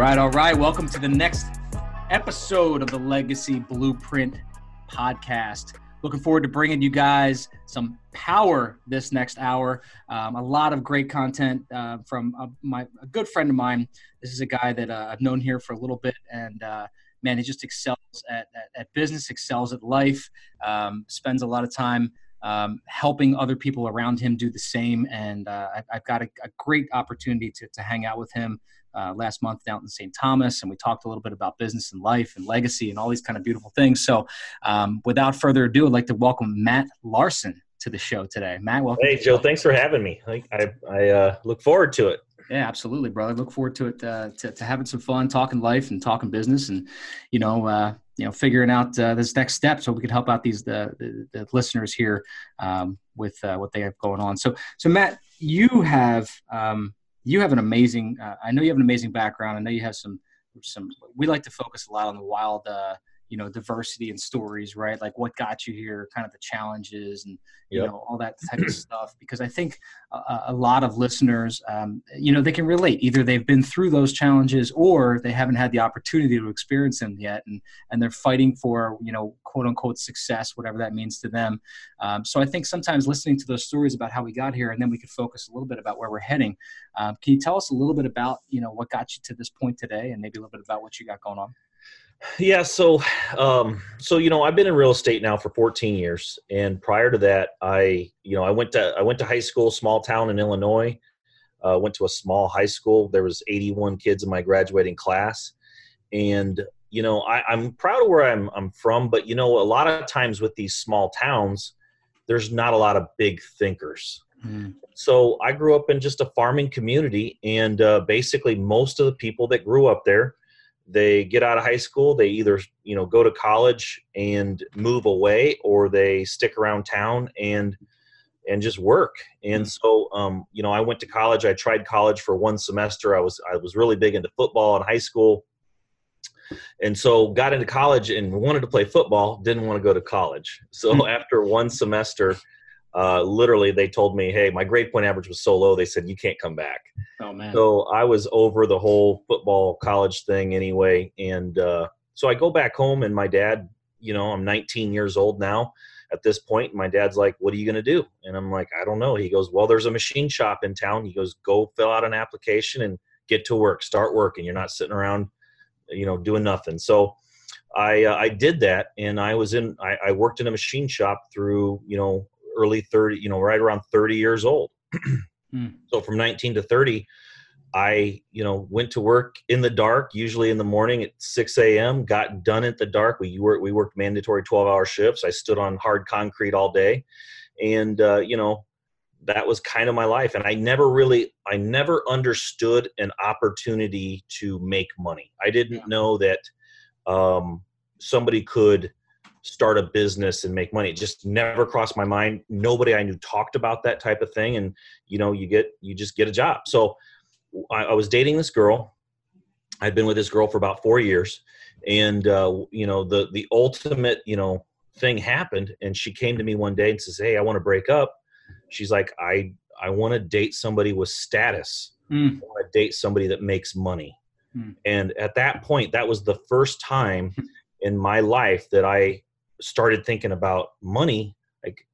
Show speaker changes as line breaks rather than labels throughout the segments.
Right, all right. Welcome to the next episode of the Legacy Blueprint podcast. Looking forward to bringing you guys some power this next hour. Um, a lot of great content uh, from uh, my a good friend of mine. This is a guy that uh, I've known here for a little bit, and uh, man, he just excels at, at, at business, excels at life, um, spends a lot of time um, helping other people around him do the same. And uh, I, have got a, a, great opportunity to, to hang out with him uh, last month down in St. Thomas, and we talked a little bit about business and life and legacy and all these kind of beautiful things. So, um, without further ado, I'd like to welcome Matt Larson to the show today. Matt, welcome.
Hey, Joe, thanks for having me. I I, I uh, look forward to it.
Yeah, absolutely, brother. Look forward to it, uh, to, to having some fun, talking life and talking business, and you know, uh, you know, figuring out uh, this next step so we can help out these the, the, the listeners here um, with uh, what they have going on. So, so Matt, you have um, you have an amazing. Uh, I know you have an amazing background. I know you have some some. We like to focus a lot on the wild, uh, you know, diversity and stories, right? Like what got you here, kind of the challenges, and you yep. know all that type of stuff. Because I think a, a lot of listeners, um, you know, they can relate. Either they've been through those challenges, or they haven't had the opportunity to experience them yet, and and they're fighting for you know quote unquote success, whatever that means to them. Um, so I think sometimes listening to those stories about how we got here, and then we could focus a little bit about where we're heading. Um, can you tell us a little bit about you know what got you to this point today, and maybe a little bit about what you got going on?
Yeah, so um, so you know, I've been in real estate now for 14 years, and prior to that, I you know I went to I went to high school, small town in Illinois. Uh, went to a small high school. There was 81 kids in my graduating class, and you know I, I'm proud of where I'm I'm from. But you know, a lot of times with these small towns, there's not a lot of big thinkers. Mm. So I grew up in just a farming community, and uh, basically most of the people that grew up there they get out of high school they either you know go to college and move away or they stick around town and and just work and mm. so um, you know i went to college i tried college for one semester i was i was really big into football in high school and so got into college and wanted to play football didn't want to go to college so mm. after one semester uh, literally they told me, "Hey, my grade point average was so low." They said you can't come back. Oh man! So I was over the whole football college thing anyway, and uh, so I go back home, and my dad, you know, I'm 19 years old now at this point. My dad's like, "What are you going to do?" And I'm like, "I don't know." He goes, "Well, there's a machine shop in town." He goes, "Go fill out an application and get to work. Start working. You're not sitting around, you know, doing nothing." So. I uh, I did that, and I was in. I, I worked in a machine shop through you know early 30, you know, right around 30 years old. mm. So from 19 to 30, I, you know, went to work in the dark, usually in the morning at 6 a.m., got done at the dark. We worked, we worked mandatory 12 hour shifts. I stood on hard concrete all day. And, uh, you know, that was kind of my life. And I never really, I never understood an opportunity to make money. I didn't yeah. know that um, somebody could start a business and make money. It just never crossed my mind. Nobody I knew talked about that type of thing. And you know, you get you just get a job. So I, I was dating this girl. I'd been with this girl for about four years, and uh, you know, the the ultimate you know thing happened. And she came to me one day and says, "Hey, I want to break up." She's like, "I I want to date somebody with status. Mm. I want to date somebody that makes money." Mm. And at that point, that was the first time in my life that I started thinking about money like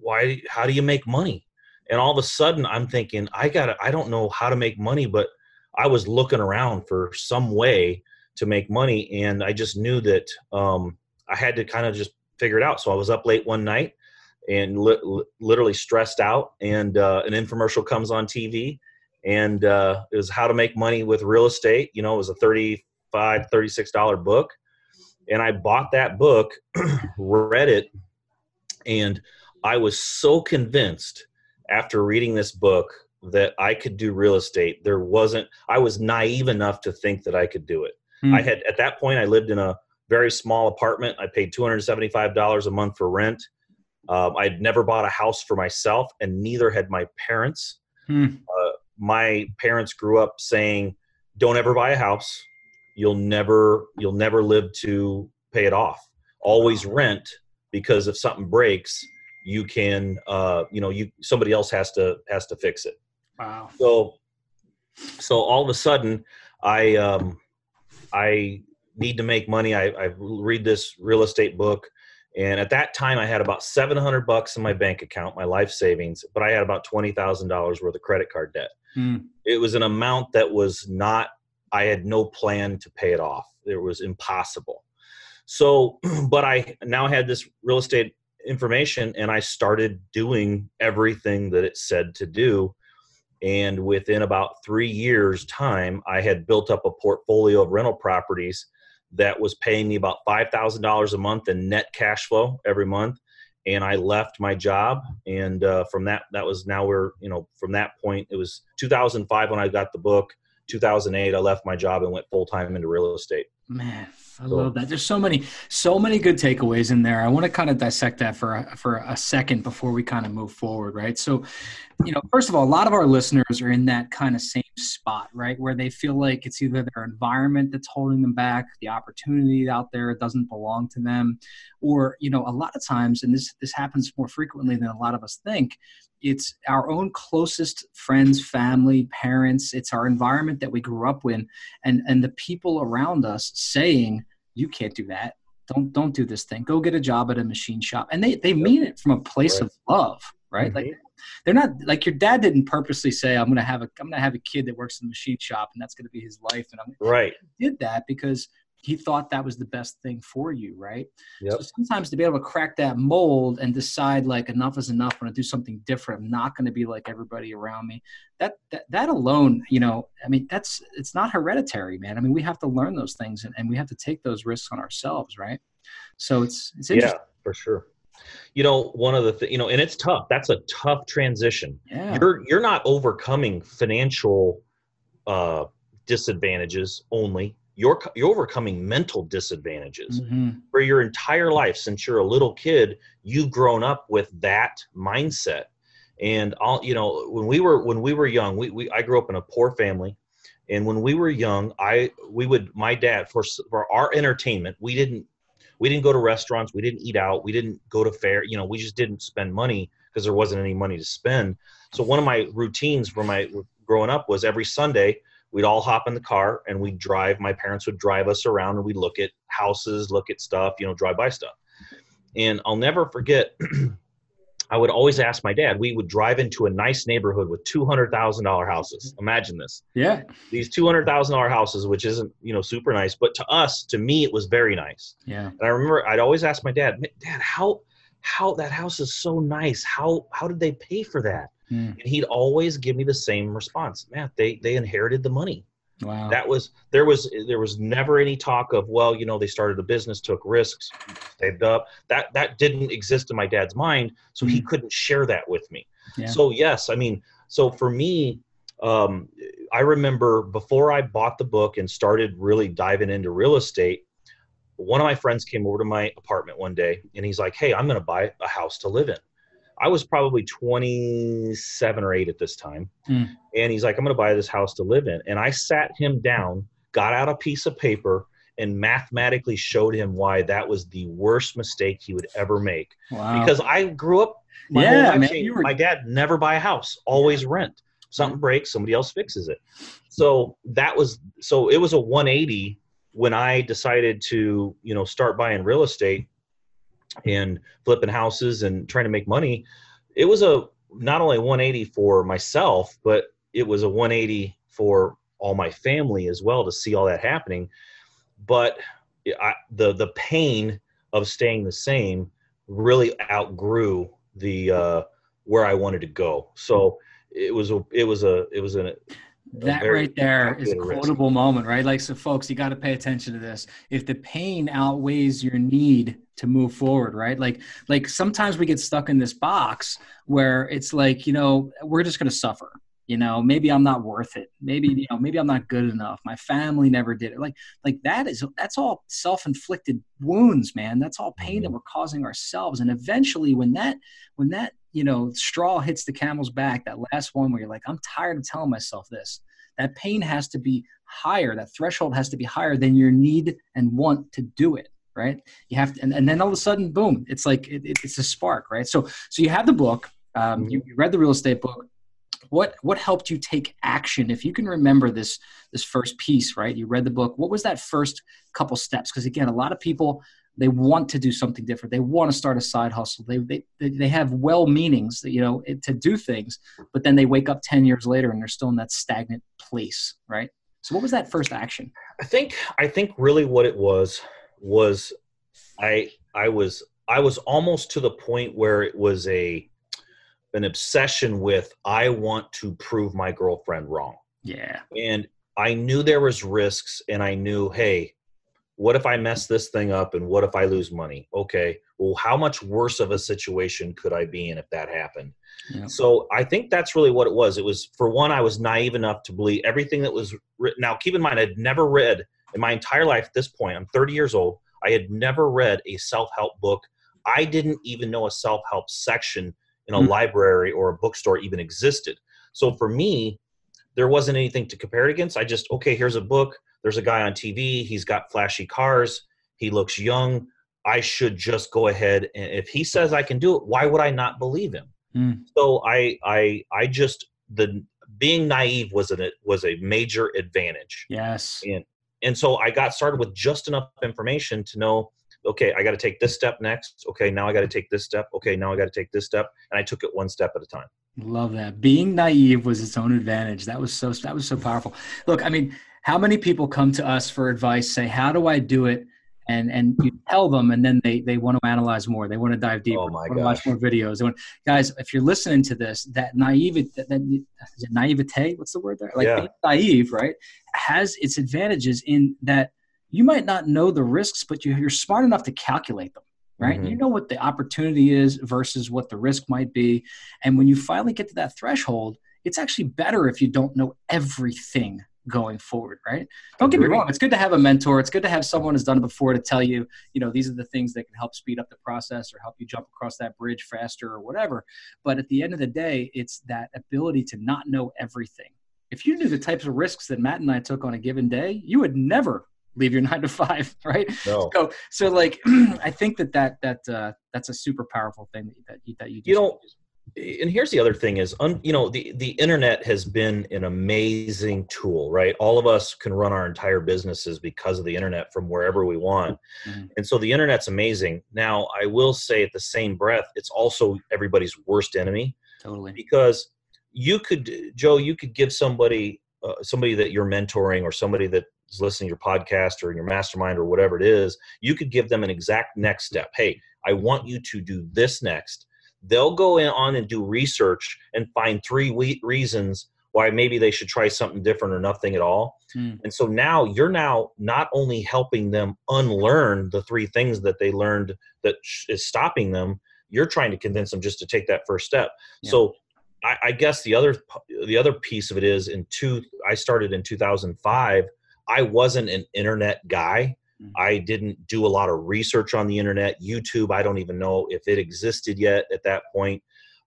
why how do you make money? And all of a sudden i'm thinking i gotta i don't know how to make money but i was looking around for some way to make money and i just knew that um, i had to kind of just figure it out. So i was up late one night and li- literally stressed out and uh, an infomercial comes on tv and uh, it was how to make money with real estate. You know it was a 35 36 dollar book and I bought that book, read it, and I was so convinced after reading this book that I could do real estate. There wasn't, I was naive enough to think that I could do it. Mm. I had, at that point, I lived in a very small apartment. I paid $275 a month for rent. Um, I'd never bought a house for myself, and neither had my parents. Mm. Uh, my parents grew up saying, don't ever buy a house you'll never you'll never live to pay it off always rent because if something breaks you can uh you know you somebody else has to has to fix it wow so so all of a sudden I um, I need to make money. I, I read this real estate book, and at that time, I had about seven hundred bucks in my bank account, my life savings, but I had about twenty thousand dollars worth of credit card debt. Mm. It was an amount that was not. I had no plan to pay it off. It was impossible. So, but I now had this real estate information, and I started doing everything that it said to do and within about three years time i had built up a portfolio of rental properties that was paying me about $5000 a month in net cash flow every month and i left my job and uh, from that that was now we're you know from that point it was 2005 when i got the book 2008 i left my job and went full-time into real estate
man I love that. There's so many, so many good takeaways in there. I want to kind of dissect that for a, for a second before we kind of move forward, right? So, you know, first of all, a lot of our listeners are in that kind of same spot, right, where they feel like it's either their environment that's holding them back, the opportunity out there doesn't belong to them, or you know, a lot of times, and this this happens more frequently than a lot of us think, it's our own closest friends family parents. It's our environment that we grew up in and and the people around us saying you can't do that. Don't don't do this thing. Go get a job at a machine shop. And they they mean it from a place right. of love right? Mm-hmm. like they're not like your dad didn't purposely say i'm gonna have a i'm gonna have a kid that works in the machine shop and that's gonna be his life and i'm
right.
He did that because he thought that was the best thing for you, right? Yep. So sometimes to be able to crack that mold and decide like enough is enough, I'm gonna do something different. I'm not gonna be like everybody around me. That that that alone, you know, I mean, that's it's not hereditary, man. I mean, we have to learn those things and, and we have to take those risks on ourselves, right? So it's it's
interesting. Yeah, for sure. You know, one of the th- you know, and it's tough. That's a tough transition.
Yeah.
You're you're not overcoming financial uh disadvantages only you're you're overcoming mental disadvantages mm-hmm. for your entire life. Since you're a little kid you've grown up with that mindset. And all you know when we were when we were young we, we i grew up in a poor family. And when we were young i we would my dad for for our entertainment we didn't we didn't go to restaurants we didn't eat out we didn't go to fair you know we just didn't spend money because there wasn't any money to spend. So one of my routines for my growing up was every sunday we'd all hop in the car and we'd drive. My parents would drive us around and we'd look at houses, look at stuff, you know, drive by stuff. And I'll never forget, I would always ask my dad, we would drive into a nice neighborhood with $200,000 houses. Imagine this.
Yeah.
These $200,000 houses, which isn't, you know, super nice, but to us, to me, it was very nice.
Yeah.
And I remember I'd always ask my dad, dad, how, how that house is so nice. How, how did they pay for that? Mm. And he'd always give me the same response. Matt, they they inherited the money.
Wow.
That was there was there was never any talk of well, you know, they started a business, took risks, saved up. That that didn't exist in my dad's mind, so mm. he couldn't share that with me. Yeah. So yes, I mean, so for me, um, I remember before I bought the book and started really diving into real estate, one of my friends came over to my apartment one day and he's like, "Hey, I'm going to buy a house to live in." I was probably 27 or 8 at this time. Mm. And he's like, I'm going to buy this house to live in. And I sat him down, got out a piece of paper, and mathematically showed him why that was the worst mistake he would ever make.
Wow.
Because I grew up,
my, yeah, man,
were... my dad never buy a house, always yeah. rent. Something mm. breaks, somebody else fixes it. So that was, so it was a 180 when I decided to, you know, start buying real estate and flipping houses and trying to make money it was a not only 180 for myself but it was a 180 for all my family as well to see all that happening but I, the the pain of staying the same really outgrew the uh, where I wanted to go. So it was a it was a it was a
that right there is a quotable risk. moment, right? Like, so folks, you got to pay attention to this. If the pain outweighs your need to move forward, right? Like, like sometimes we get stuck in this box where it's like, you know, we're just going to suffer. You know, maybe I'm not worth it. Maybe, you know, maybe I'm not good enough. My family never did it. Like, like that is, that's all self-inflicted wounds, man. That's all pain mm-hmm. that we're causing ourselves. And eventually when that, when that you know straw hits the camel's back that last one where you're like i'm tired of telling myself this. That pain has to be higher. That threshold has to be higher than your need and want to do it right? You have to and, and then all of a sudden boom it's like it, it, it's a spark right? So so you have the book um, you, you read the real estate book. What what helped you take action? If you can remember this this first piece right? You read the book. What was that first couple steps? Because again a lot of people they want to do something different they want to start a side hustle they they, they have well meanings you know to do things but then they wake up 10 years later and they're still in that stagnant place right so what was that first action
i think i think really what it was was i i was i was almost to the point where it was a an obsession with I want to prove my girlfriend wrong.
Yeah.
And I knew there was risks and I knew, hey, what if I mess this thing up and what if I lose money? Okay. Well, how much worse of a situation could I be in if that happened? Yeah. So I think that's really what it was. It was for one, I was naive enough to believe everything that was written. Now, keep in mind, I'd never read in my entire life at this point, I'm 30 years old. I had never read a self help book. I didn't even know a self help section in a mm-hmm. library or a bookstore even existed. So for me, there wasn't anything to compare it against. I just, okay, here's a book. There's a guy on TV. He's got flashy cars. He looks young. I should just go ahead and if he says I can do it, why would I not believe him? Mm. So I I I just the being naive was a was a major advantage.
Yes.
And and so I got started with just enough information to know okay, I got to take this step next. Okay, now I got to take this step. Okay, now I got to take this step, and I took it one step at a time.
Love that. Being naive was its own advantage. That was so that was so powerful. Look, I mean, how many people come to us for advice, say, "How do I do it?" and and you tell them, and then they they want to analyze more. They want to dive deeper. Oh my want to watch more videos. They want, guys, if you're listening to this, that naive that, that naivete, what's the word there? Like yeah. being naive, right, has its advantages in that you might not know the risks, but you're smart enough to calculate them, right? Mm-hmm. You know what the opportunity is versus what the risk might be. And when you finally get to that threshold, it's actually better if you don't know everything going forward, right? Don't get me wrong. It's good to have a mentor. It's good to have someone who's done it before to tell you, you know, these are the things that can help speed up the process or help you jump across that bridge faster or whatever. But at the end of the day, it's that ability to not know everything. If you knew the types of risks that Matt and I took on a given day, you would never leave your nine to five, right?
No.
So, so like, I think that that that uh, that's a super powerful thing that that you, that you,
you know. And here's the other thing is, un, you know, the the internet has been an amazing tool, right? All of us can run our entire businesses because of the internet from wherever we want, mm-hmm. and so the internet's amazing. Now, I will say at the same breath, it's also everybody's worst enemy.
Totally.
Because you could, Joe, you could give somebody uh, somebody that you're mentoring or somebody that is listening to your podcast or in your mastermind or whatever it is, you could give them an exact next step. Hey, I want you to do this next. They'll go in on and do research and find three we- reasons why maybe they should try something different or nothing at all. Hmm. And so now you're now not only helping them unlearn the three things that they learned that is stopping them, you're trying to convince them just to take that first step. Yeah. So I, I, guess the other the other piece of it is in two I started in 2005 I wasn't an internet guy. Mm-hmm. I didn't do a lot of research on the internet. YouTube, I don't even know if it existed yet at that point.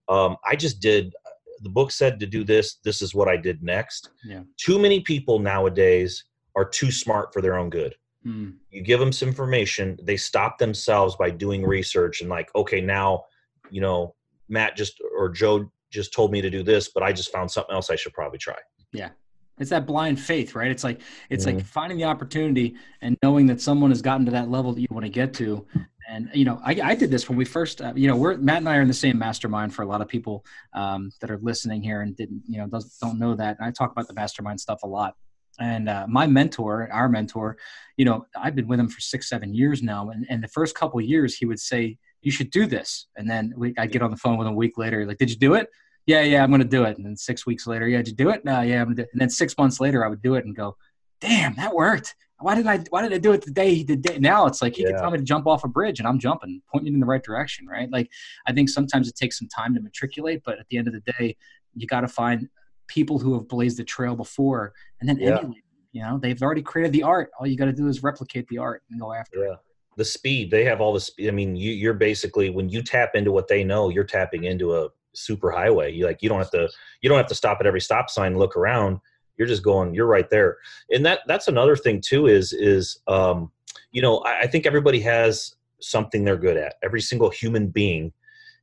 Um, I just did. The book said to do this. This is what I did next.
Yeah.
Too many people nowadays are too smart for their own good.
Mm.
You give them some information, they stop themselves by doing research and like, okay, now, you know, Matt just or Joe just told me to do this, but I just found something else I should probably try.
Yeah. It's that blind faith, right? It's like it's mm-hmm. like finding the opportunity and knowing that someone has gotten to that level that you want to get to. And you know, I, I did this when we first, uh, you know, we're Matt and I are in the same mastermind for a lot of people um, that are listening here and didn't, you know, don't know that. And I talk about the mastermind stuff a lot. And uh, my mentor, our mentor, you know, I've been with him for six, seven years now. And, and the first couple years, he would say, "You should do this," and then we, I'd get on the phone with him a week later, like, "Did you do it?" Yeah, yeah, I'm going to do it. And then six weeks later, yeah, did you do it? No, yeah, I'm gonna do it. And then six months later, I would do it and go, damn, that worked. Why did I, why did I do it the day he did? Now it's like, he yeah. can tell me to jump off a bridge and I'm jumping, pointing in the right direction. Right. Like, I think sometimes it takes some time to matriculate, but at the end of the day, you got to find people who have blazed the trail before and then yeah. emulate. You know, they've already created the art. All you got to do is replicate the art and go after
yeah. it the speed they have all the speed i mean you, you're basically when you tap into what they know you're tapping into a super highway. You like you don't have to you don't have to stop at every stop sign, look around. You're just going. You're right there. And that that's another thing too. Is is um, you know I, I think everybody has something they're good at. Every single human being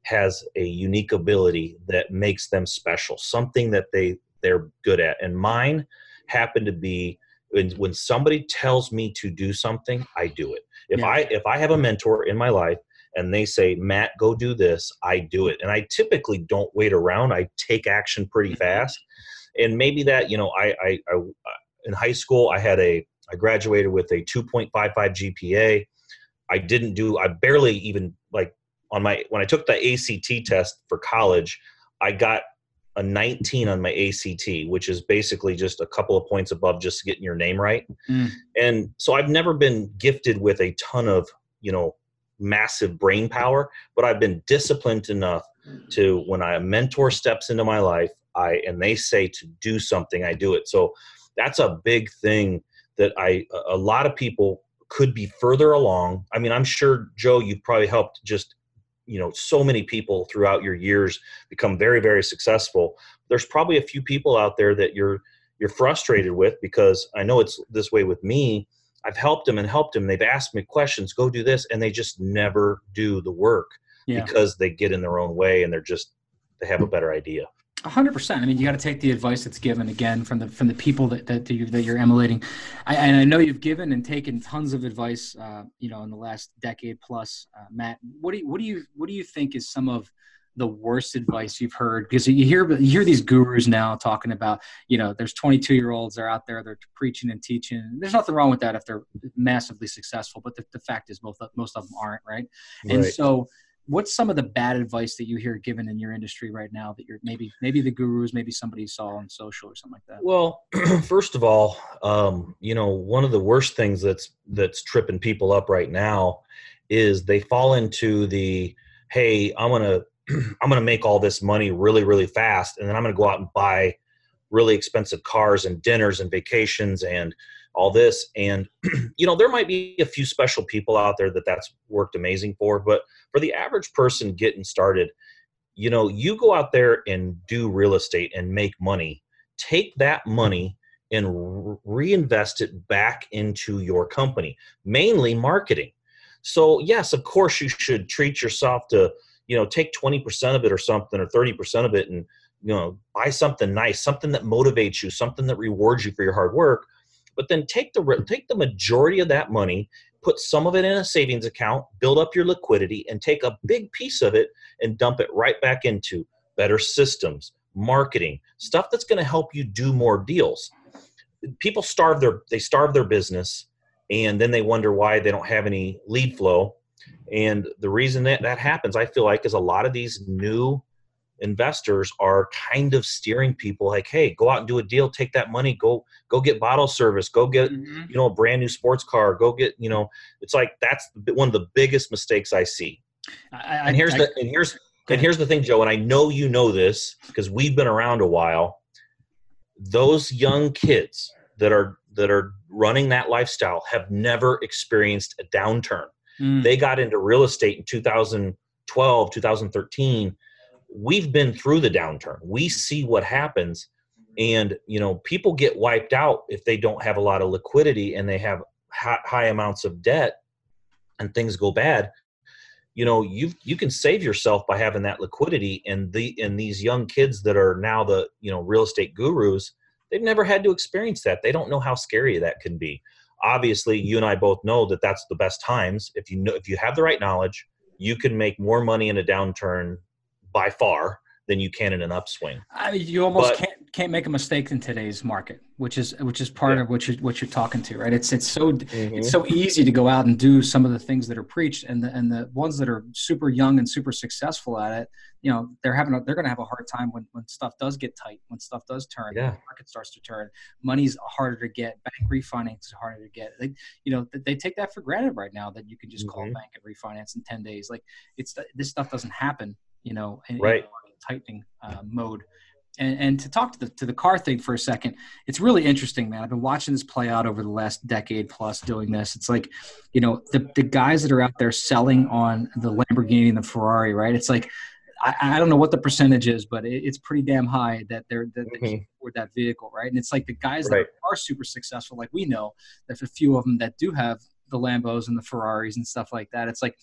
has a unique ability that makes them special, something that they they're good at. And mine happened to be when, when somebody tells me to do something, I do it. If yeah. I if I have a mentor in my life and they say, Matt, go do this, I do it. And I typically don't wait around. I take action pretty mm-hmm. fast. And maybe that, you know, I, I, I in high school, I had a, I graduated with a 2.55 GPA. I didn't do, I barely even like on my, when I took the ACT test for college, I got a 19 on my ACT, which is basically just a couple of points above just getting your name right. Mm. And so I've never been gifted with a ton of, you know, massive brain power, but I've been disciplined enough to when a mentor steps into my life, I and they say to do something, I do it. So that's a big thing that I a lot of people could be further along. I mean, I'm sure Joe, you've probably helped just you know so many people throughout your years become very very successful. There's probably a few people out there that you're you're frustrated with because I know it's this way with me. I've helped them and helped them. They've asked me questions, go do this, and they just never do the work yeah. because they get in their own way and they're just they have a better idea
hundred percent. I mean, you got to take the advice that's given again from the from the people that that, you, that you're emulating. I, and I know you've given and taken tons of advice, uh, you know, in the last decade plus. Uh, Matt, what do you, what do you what do you think is some of the worst advice you've heard? Because you hear you hear these gurus now talking about, you know, there's 22 year olds they're out there they're preaching and teaching. There's nothing wrong with that if they're massively successful, but the, the fact is most most of them aren't, right? right. And so what's some of the bad advice that you hear given in your industry right now that you're maybe maybe the gurus maybe somebody saw on social or something like that
well first of all um, you know one of the worst things that's that's tripping people up right now is they fall into the hey i'm gonna i'm gonna make all this money really really fast and then i'm gonna go out and buy really expensive cars and dinners and vacations and all this. And you know there might be a few special people out there that that's worked amazing for but for the average person getting started you know you go out there and do real estate and make money. Take that money and reinvest it back into your company mainly marketing. So yes of course you should treat yourself to you know take 20% of it or something or 30% of it and you know buy something nice something that motivates you something that rewards you for your hard work. But then take the take the majority of that money put some of it in a savings account build up your liquidity and take a big piece of it and dump it right back into better systems marketing stuff that's going to help you do more deals. People starve their they starve their business and then they wonder why they don't have any lead flow and the reason that that happens i feel like is a lot of these new investors are kind of steering people like hey go out and do a deal take that money go go get bottle service go get mm-hmm. you know a brand new sports car go get you know. It's like that's one of the biggest mistakes i see. I, and here's I, the and here's and here's the thing joe and i know you know this because we've been around a while. Those young kids that are that are running that lifestyle have never experienced a downturn mm. they got into real estate in 2012 2013 we've been through the downturn. We see what happens. And, you know, people get wiped out if they don't have a lot of liquidity and they have high, high amounts of debt and things go bad. You know, you you can save yourself by having that liquidity. And the and these young kids that are now the you know real estate gurus, they've never had to experience that. They don't know how scary that can be. Obviously, you and I both know that that's the best times. If you know if you have the right knowledge, you can make more money in a downturn by far than you can in an upswing.
I mean, you almost but, can't make a mistake in today's market, which is which is part yeah. of what you're what you're talking to, right? It's it's so mm-hmm. it's so easy to go out and do some of the things that are preached, and the and the ones that are super young and super successful at it, you know, they're having a, they're going to have a hard time when when stuff does get tight, when stuff does turn, yeah. market starts to turn, money's harder to get, bank refinance is harder to get. They, you know, they take that for granted right now that you can just mm-hmm. call a bank and refinance in ten days. Like it's this stuff doesn't happen you know, in,
right. in
tightening uh, mode. And, and, to talk to the to the car thing for a second, it's really interesting, man. I've been watching this play out over the last decade plus doing this. It's like, you know, the the guys that are out there selling on the Lamborghini and the Ferrari, right? It's like I, I, don't know what the percentage is, but it, it's pretty damn high that they're that mm-hmm. afford that vehicle, right? And it's like the guys right. that are super successful, like we know, there's a few of them that do have the Lambos and the Ferraris and stuff like that. It's like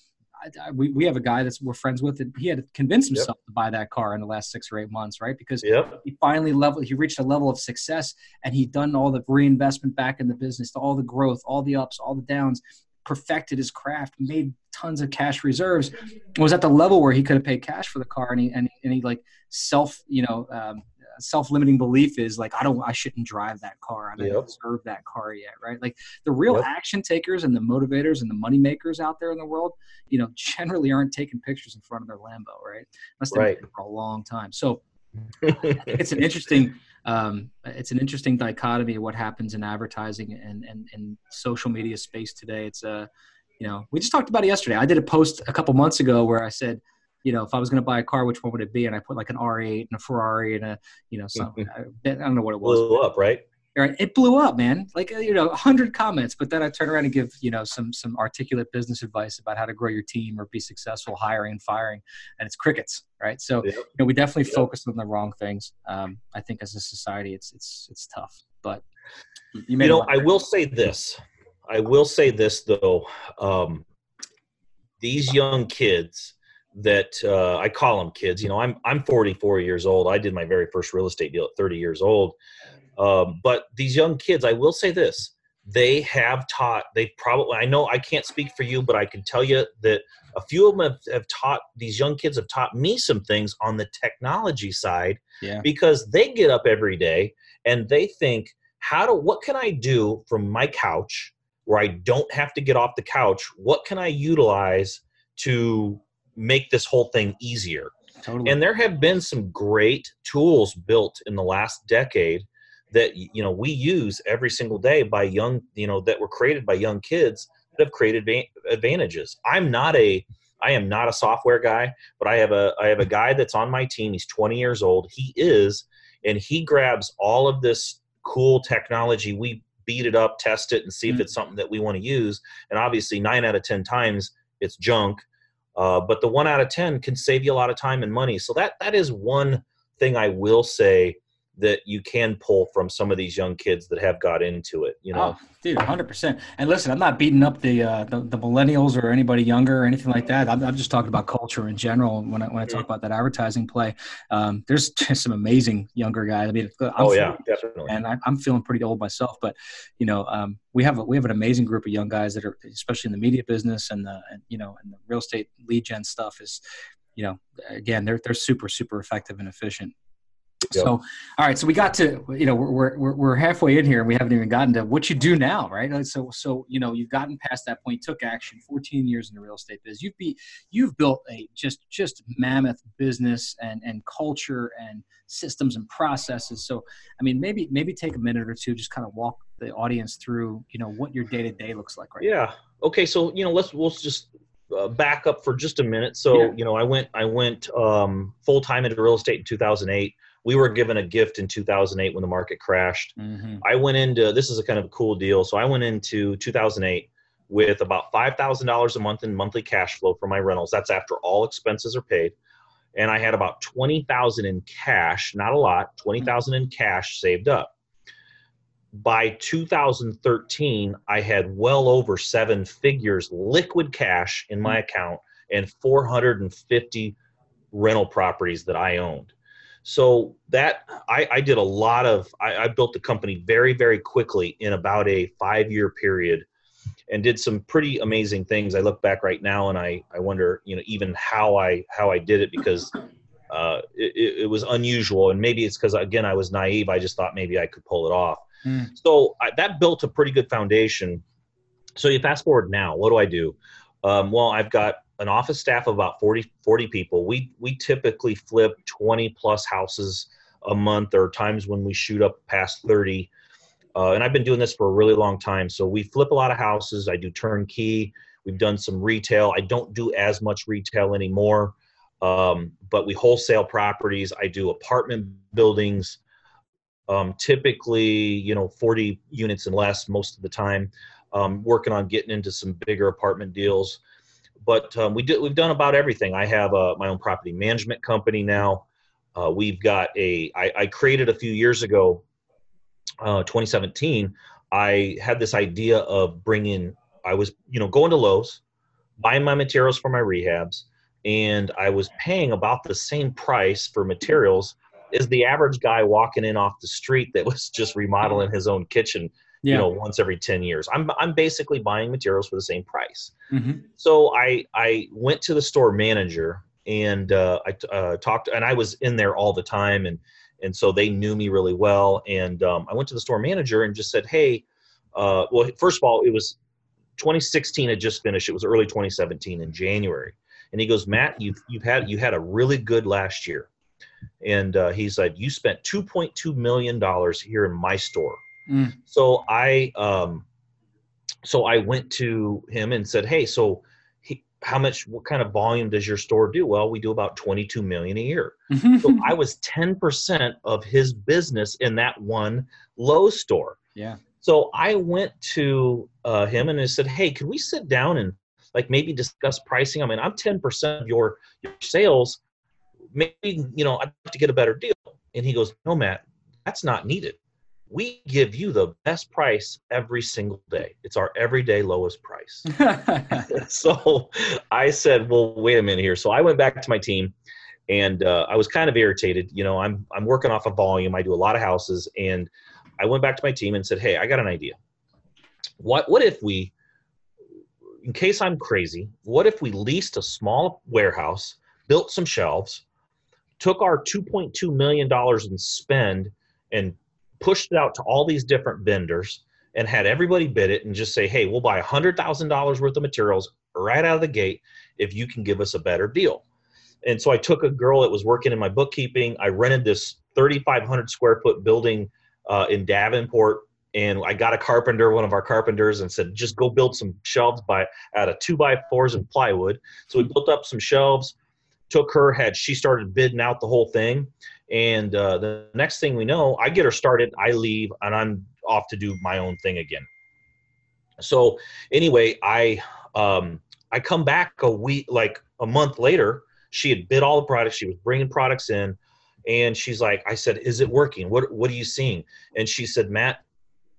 I, we, we have a guy that's we're friends with and he had to convince himself yep. to buy that car in the last six or eight months right because yep. he finally level he reached a level of success and he'd done all the reinvestment back in the business all the growth all the ups all the downs perfected his craft made tons of cash reserves was at the level where he could have paid cash for the car and he and, and he like self you know um, self-limiting belief is like I don't I shouldn't drive that car. I don't yep. deserve that car yet, right? Like the real yep. action takers and the motivators and the money makers out there in the world, you know, generally aren't taking pictures in front of their Lambo, right? Unless they've right. been for a long time. So it's an interesting um, it's an interesting dichotomy of what happens in advertising and, and, and social media space today. It's a, uh, you know, we just talked about it yesterday. I did a post a couple months ago where I said, you know, if I was going to buy a car, which one would it be? And I put like an R8 and a Ferrari and a, you know, some, I don't know what it was.
Blew up, right?
Right. It blew up, man. Like, you know, hundred comments, but then I turn around and give, you know, some, some articulate business advice about how to grow your team or be successful hiring and firing. And it's crickets. Right. So, yep. you know, we definitely yep. focus on the wrong things. Um, I think as a society, it's, it's, it's tough, but
you, you know, I will say this, I will say this though. Um, these young kids, that uh, I call them kids. You know, I'm I'm 44 years old. I did my very first real estate deal at 30 years old. Um, but these young kids, I will say this: they have taught. They probably. I know I can't speak for you, but I can tell you that a few of them have, have taught. These young kids have taught me some things on the technology side. Yeah. Because they get up every day and they think, how do what can I do from my couch where I don't have to get off the couch? What can I utilize to make this whole thing easier. Totally. And there have been some great tools built in the last decade that you know we use every single day by young you know that were created by young kids that have created advantages. I'm not a I am not a software guy, but I have a I have a guy that's on my team. He's 20 years old. He is and he grabs all of this cool technology. We beat it up, test it and see mm-hmm. if it's something that we want to use. And obviously 9 out of 10 times it's junk uh, but the one out of 10 can save you a lot of time and money. So that that is one thing I will say that you can pull from some of these young kids that have got into it. You know,
oh, dude, hundred percent. And listen, I'm not beating up the, uh, the, the millennials or anybody younger or anything like that. I'm, I'm, just talking about culture in general. When I when I talk mm-hmm. about that advertising play, um, there's just some amazing younger guys. I mean, I'm
oh yeah, definitely.
And I, am feeling pretty old myself, but you know, um, we have a, we have an amazing group of young guys that are, especially in the media business and the and, you know and the real estate lead gen stuff is, you know, again, they're they're super super effective and efficient. Yep. So, all right. So we got to, you know, we're, we're, we're halfway in here and we haven't even gotten to what you do now, right? So, so, you know, you've gotten past that point, took action 14 years in the real estate business. You've be, you've built a just, just mammoth business and, and culture and systems and processes. So, I mean, maybe, maybe take a minute or two, just kind of walk the audience through, you know, what your day to day looks like right
Yeah. Now. Okay. So, you know, let's, we'll just uh, back up for just a minute. So, yeah. you know, I went, I went um, full time into real estate in 2008 we were given a gift in 2008 when the market crashed. Mm-hmm. I went into this is a kind of a cool deal. So I went into 2008 with about $5,000 a month in monthly cash flow for my rentals. That's after all expenses are paid. And I had about 20,000 in cash, not a lot, 20,000 in cash saved up. By 2013, I had well over seven figures liquid cash in my account and 450 rental properties that I owned. So that I, I did a lot of I, I, built the company very very quickly in about a five year period, and did some pretty amazing things. I look back right now and I I wonder you know even how I how I did it because uh, it, it was unusual and maybe it's because again I was naive. I just thought maybe I could pull it off. Mm. So I, that built a pretty good foundation. So you fast forward now, what do I do? Um, well, I've got an office staff of about 40, 40 people. We we typically flip 20 plus houses a month, or times when we shoot up past 30. Uh, and I've been doing this for a really long time. So we flip a lot of houses. I do turnkey. We've done some retail. I don't do as much retail anymore, um, but we wholesale properties. I do apartment buildings. Um, typically, you know, 40 units and less most of the time. Um, working on getting into some bigger apartment deals but um, we did we've done about everything. I have uh, my own property management company now. Uh, we've got a I, I created a few years ago, uh, 2017. I had this idea of bringing. I was you know going to Lowe's, buying my materials for my rehabs, and I was paying about the same price for materials as the average guy walking in off the street that was just remodeling his own kitchen yeah. you know once every 10 years. I'm i'm basically buying materials for the same price. Mm-hmm. so i i went to the store manager and uh, i uh, talked and i was in there all the time and and so they knew me really well. And um, i went to the store manager and just said hey uh, well first of all it was 2016 had just finished. It was early 2017 in january. And he goes matt you've you've had you had a really good last year. And uh, he said you spent 2.2 million dollars here in my store mm. so i um, so i went to him and said hey so he, how much what kind of volume does your store do well we do about 22 million a year so i was 10% of his business in that one low store
yeah
so i went to uh, him and I said hey can we sit down and like maybe discuss pricing i mean i'm 10% of your your sales maybe you know I'd like to get a better deal. And he goes, no, Matt, that's not needed. We give you the best price every single day. It's our everyday lowest price. so I said, well, wait a minute here. So I went back to my team and uh, I was kind of irritated. You know, I'm I'm working off a volume. I do a lot of houses, and I went back to my team and said, "Hey, I got an idea. What what if we, in case I'm crazy, what if we leased a small warehouse, built some shelves, took our 2.2 million dollars in spend and pushed it out to all these different vendors and had everybody bid it and just say, hey, we'll buy $100,000 worth of materials right out of the gate if you can give us a better deal. And so I took a girl that was working in my bookkeeping. I rented this 3,500 square foot building uh, in Davenport, and I got a carpenter, one of our carpenters, and said, just go build some shelves by out of two by fours and plywood. So we built up some shelves took her had she started bidding out the whole thing and uh, the next thing we know i get her started i leave and i'm off to do my own thing again so anyway i um i come back a week like a month later she had bid all the products she was bringing products in and she's like i said is it working what what are you seeing and she said matt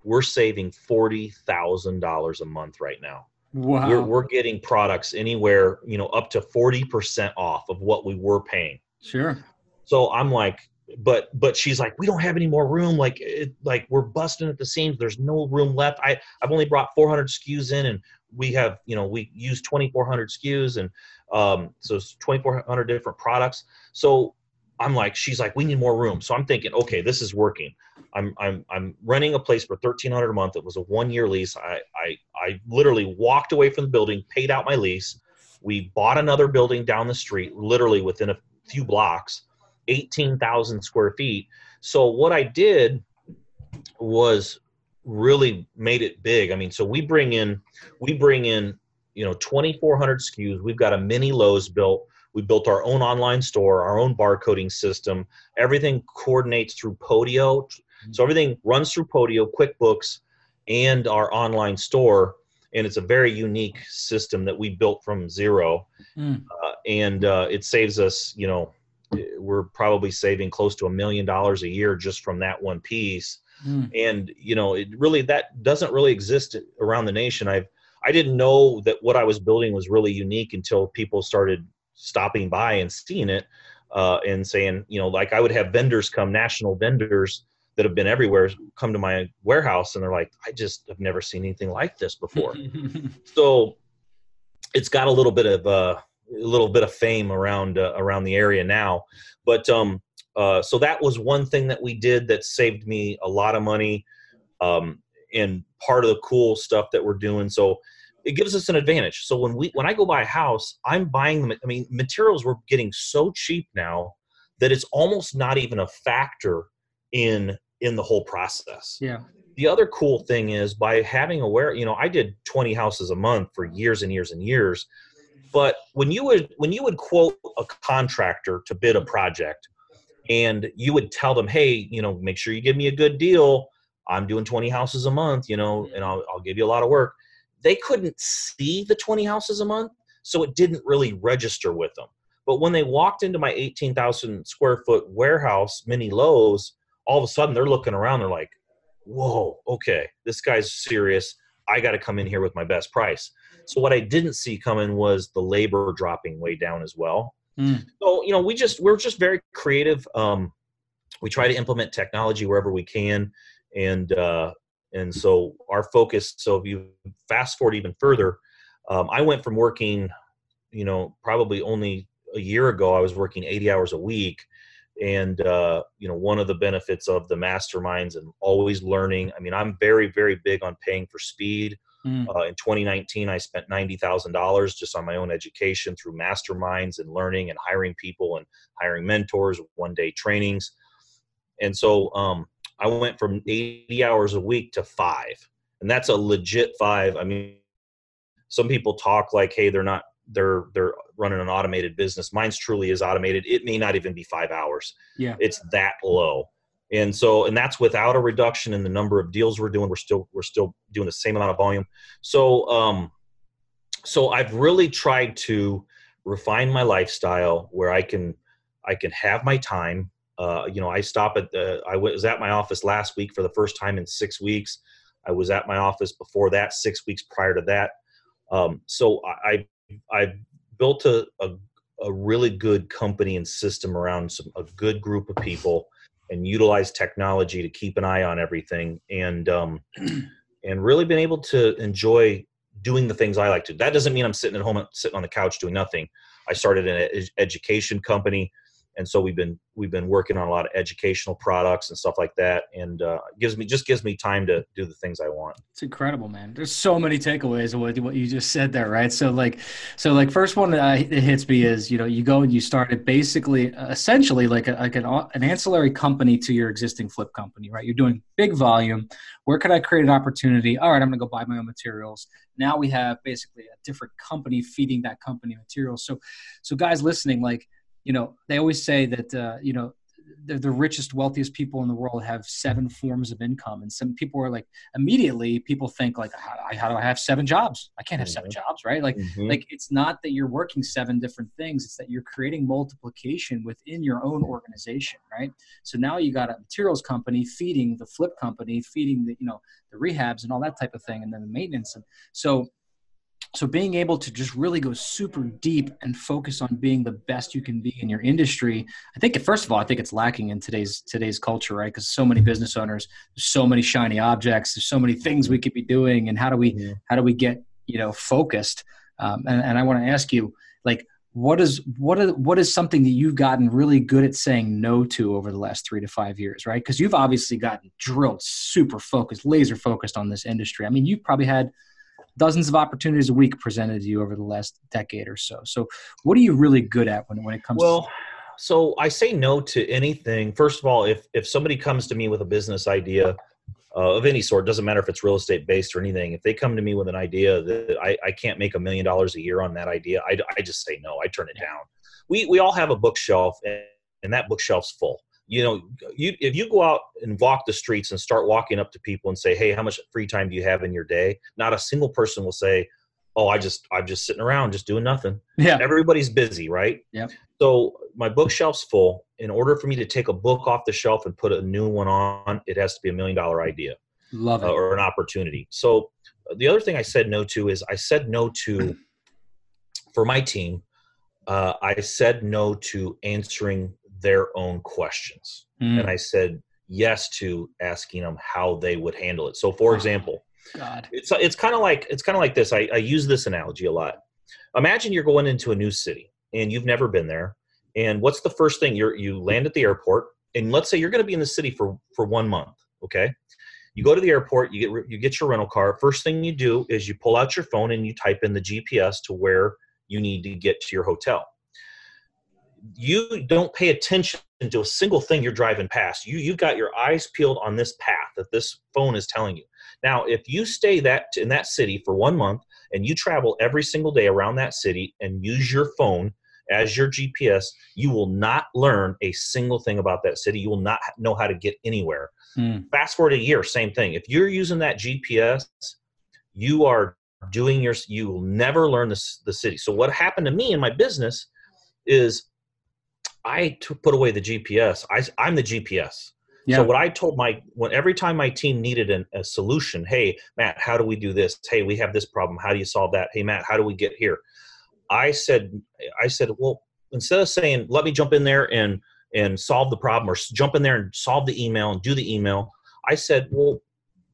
we're saving $40,000 a month right now
Wow.
We're, we're getting products anywhere, you know, up to 40% off of what we were paying.
Sure.
So I'm like, but but she's like, we don't have any more room. Like it, like we're busting at the seams. There's no room left. I I've only brought 400 SKUs in, and we have you know we use 2,400 SKUs, and um, so it's 2,400 different products. So I'm like, she's like, we need more room. So I'm thinking, okay, this is working. I'm I'm I'm renting a place for thirteen hundred a month. It was a one year lease. I, I I literally walked away from the building, paid out my lease. We bought another building down the street, literally within a few blocks, eighteen thousand square feet. So what I did was really made it big. I mean, so we bring in we bring in you know 2,400 SKUs. We've got a mini Lowe's built we built our own online store, our own barcoding system. Everything coordinates through Podio. Mm-hmm. So everything runs through Podio, QuickBooks, and our online store. And it's a very unique system that we built from zero. Mm. Uh, and uh, it saves us, you know, we're probably saving close to a million dollars a year just from that one piece. Mm. And, you know, it really, that doesn't really exist around the nation. I've, I didn't know that what I was building was really unique until people started stopping by and seeing it uh, and saying, you know, like I would have vendors come, national vendors that have been everywhere, come to my warehouse and they're like, I just have never seen anything like this before. so it's got a little bit of uh, a little bit of fame around uh, around the area now. But um, uh, so that was one thing that we did that saved me a lot of money. Um, and part of the cool stuff that we're doing. So it gives us an advantage. So when we when I go buy a house, I'm buying them. I mean, materials we're getting so cheap now that it's almost not even a factor in in the whole process.
Yeah.
The other cool thing is by having aware, you know, I did 20 houses a month for years and years and years. But when you would when you would quote a contractor to bid a project and you would tell them, "Hey, you know, make sure you give me a good deal. I'm doing 20 houses a month, you know, mm-hmm. and I'll, I'll give you a lot of work." they couldn't see the 20 houses a month, so it didn't really register with them. But when they walked into my 18,000 square foot warehouse, mini Lowe's, all of a sudden they're looking around, they're like, whoa, okay, this guy's serious. I got to come in here with my best price. So what I didn't see coming was the labor dropping way down as well. Mm. So you know, we just we're just very creative. Um, we try to implement technology wherever we can, and uh, and so our focus. So if you fast forward even further, um, I went from working, you know, probably only a year ago, I was working 80 hours a week. And, uh, you know, one of the benefits of the masterminds and always learning. I mean, I'm very, very big on paying for speed. Mm. Uh, in 2019, I spent $90,000 just on my own education through masterminds and learning and hiring people and hiring mentors, one day trainings. And so um, I went from 80 hours a week to five. And that's a legit five. I mean, some people talk like hey they're not they're they're running an automated business. Mine's truly is automated. It may not even be five hours.
Yeah.
It's that low. And so and that's without a reduction in the number of deals we're doing. We're still we're still doing the same amount of volume. So um so i've really tried to refine my lifestyle where i can i can have my time. Uh you know i stop at the i was at my office last week for the first time in six weeks. I was at my office before that six weeks prior to that. Um, so I, I've built a, a, a, really good company and system around some, a good group of people and utilize technology to keep an eye on everything and um, and really been able to enjoy doing the things I like to. That doesn't mean I'm sitting at home sitting on the couch doing nothing. I started an ed- education company and so we've been we've been working on a lot of educational products and stuff like that. And uh, gives me just gives me time to do the things i want.
It's incredible man. There's so many takeaways of what, you just said there right? So like so like first one that hits me is you know you go and you start it basically essentially like a, like an, an ancillary company to your existing flip company right? You're doing big volume. Where could i create an opportunity? All right i'm going to go buy my own materials. Now we have basically a different company feeding that company materials. So so guys listening like you know, they always say that, uh, you know, the, the richest, wealthiest people in the world have seven forms of income. And some people are like, immediately people think like, how, how do I have seven jobs? I can't have seven mm-hmm. jobs, right? Like, mm-hmm. like it's not that you're working seven different things. It's that you're creating multiplication within your own organization, right? So now you got a materials company feeding the flip company, feeding the, you know, the rehabs and all that type of thing. And then the maintenance. And so so being able to just really go super deep and focus on being the best you can be in your industry i think first of all i think it's lacking in today's today's culture right? Because so many business owners there's so many shiny objects there's so many things we could be doing and how do we yeah. how do we get you know focused? Um, and, and i want to ask you like what is what is what is something that you've gotten really good at saying no to over the last three to five years right? Because you've obviously gotten drilled super focused laser focused on this industry. I mean you've probably had dozens of opportunities a week presented to you over the last decade or so. So, what are you really good at when, when it comes
well,
to
so I say no to anything. First of all, if if somebody comes to me with a business idea uh, of any sort, doesn't matter if it's real estate based or anything. If they come to me with an idea that I, I can't make a million dollars a year on that idea, I, I just say no. I turn it down. We we all have a bookshelf, and, and that bookshelf's full you know you if you go out and walk the streets and start walking up to people and say hey how much free time do you have in your day? Not a single person will say oh i just i'm just sitting around just doing nothing.
Yeah.
Everybody's busy right?
Yeah.
So my bookshelf's full. In order for me to take a book off the shelf and put a new one on it has to be a million dollar idea.
Love it. Uh,
or an opportunity. So the other thing i said no to is i said no to for my team uh, i said no to answering their own questions. Mm. And I said yes to asking them how they would handle it. So for example,
God.
It's it's kind of like it's kind of like this. I, I use this analogy a lot. Imagine you're going into a new city and you've never been there. And what's the first thing? You're you land at the airport, and let's say you're going to be in the city for for one month. Okay, you go to the airport, you get you get your rental car. First thing you do is you pull out your phone and you type in the GPS to where you need to get to your hotel you don't pay attention to a single thing you're driving past. You you've got your eyes peeled on this path that this phone is telling you. Now, if you stay that in that city for one month and you travel every single day around that city and use your phone as your GPS, you will not learn a single thing about that city. You will not know how to get anywhere. Mm. Fast forward a year, same thing. If you're using that GPS, you are doing your you will never learn the, the city. So what happened to me in my business is I put away the GPS. I, I'm the GPS. Yeah. So what I told my when every time my team needed an, a solution, hey Matt, how do we do this? Hey, we have this problem. How do you solve that? Hey Matt, how do we get here? I said, I said, well, instead of saying let me jump in there and and solve the problem or jump in there and solve the email and do the email, I said, well,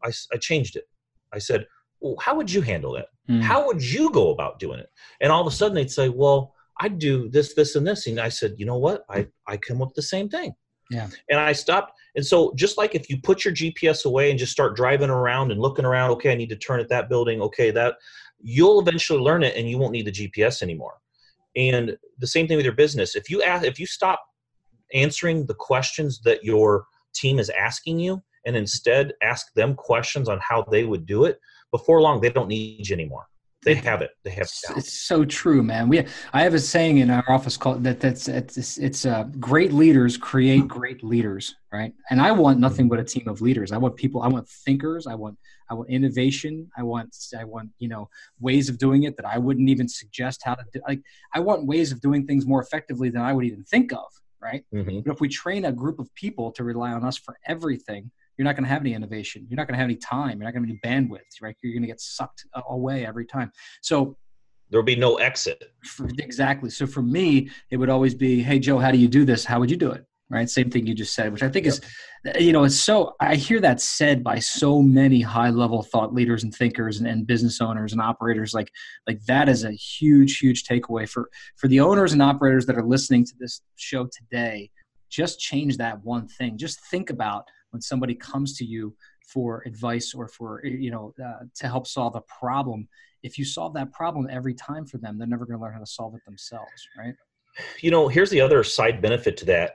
I, I changed it. I said, well, how would you handle that? Mm. How would you go about doing it? And all of a sudden they'd say, well, I do this, this, and this. And I said, you know what? I, I come up with the same thing.
Yeah.
And I stopped. And so just like if you put your GPS away and just start driving around and looking around, okay, I need to turn at that building. Okay, that you'll eventually learn it and you won't need the GPS anymore. And the same thing with your business. If you ask, if you stop answering the questions that your team is asking you and instead ask them questions on how they would do it, before long they don't need you anymore they have it. They have
it it's so true man. We i have a saying in our office called that that's it's it's uh, great leaders create great leaders right? And i want nothing but a team of leaders. I want people i want thinkers. I want i want innovation. I want i want you know ways of doing it that i wouldn't even suggest how to do like i want ways of doing things more effectively than i would even think of right? Mm-hmm. but if we train a group of people to rely on us for everything you're not going to have any innovation. You're not going to have any time. You're not going to have any bandwidth, right? You're going to get sucked away every time. So
there'll be no exit.
For, exactly. So for me, it would always be, Hey Joe, how do you do this? How would you do it? Right. Same thing you just said, which I think yep. is, you know, it's so, I hear that said by so many high level thought leaders and thinkers and, and business owners and operators. Like, like that is a huge, huge takeaway for, for the owners and operators that are listening to this show today. Just change that one thing. Just think about when somebody comes to you for advice or for you know uh, to help solve a problem if you solve that problem every time for them they're never going to learn how to solve it themselves right
you know here's the other side benefit to that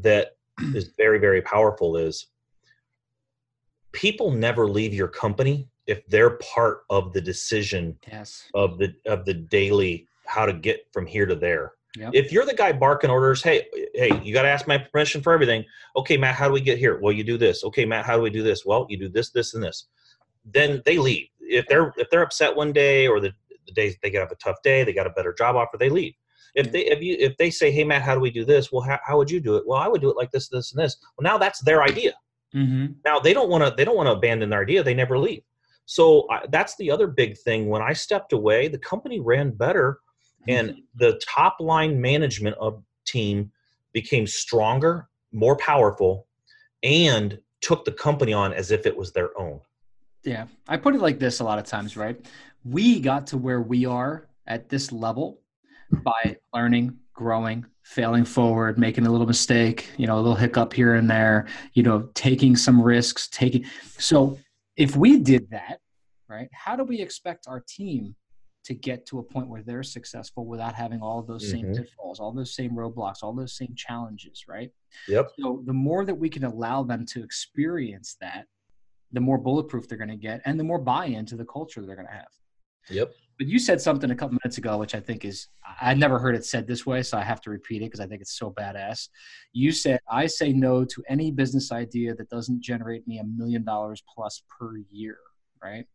that is very very powerful is people never leave your company if they're part of the decision
yes.
of the of the daily how to get from here to there
Yep.
If you're the guy barking orders, hey, hey, you got to ask my permission for everything. Okay, Matt, how do we get here? Well, you do this. Okay, Matt, how do we do this? Well, you do this, this, and this. Then they leave. If they're if they're upset one day or the, the day they get up a tough day, they got a better job offer, they leave. If they if you if they say, hey Matt, how do we do this? Well, how, how would you do it? Well, I would do it like this, this, and this. Well, now that's their idea. Mm-hmm. Now they don't want to they don't want to abandon their idea. They never leave. So uh, that's the other big thing. When I stepped away, the company ran better and mm-hmm. the top line management of team became stronger more powerful and took the company on as if it was their own.
Yeah. I put it like this a lot of times right? We got to where we are at this level by learning growing failing forward making a little mistake you know a little hiccup here and there you know taking some risks taking. So if we did that right how do we expect our team to get to a point where they're successful without having all those mm-hmm. same pitfalls, all those same roadblocks, all those same challenges, right?
Yep.
So the more that we can allow them to experience that, the more bulletproof they're going to get and the more buy-in to the culture they're going to have.
Yep.
But you said something a couple minutes ago, which I think is, I never heard it said this way, so I have to repeat it because I think it's so badass. You said, I say no to any business idea that doesn't generate me a million dollars plus per year, right?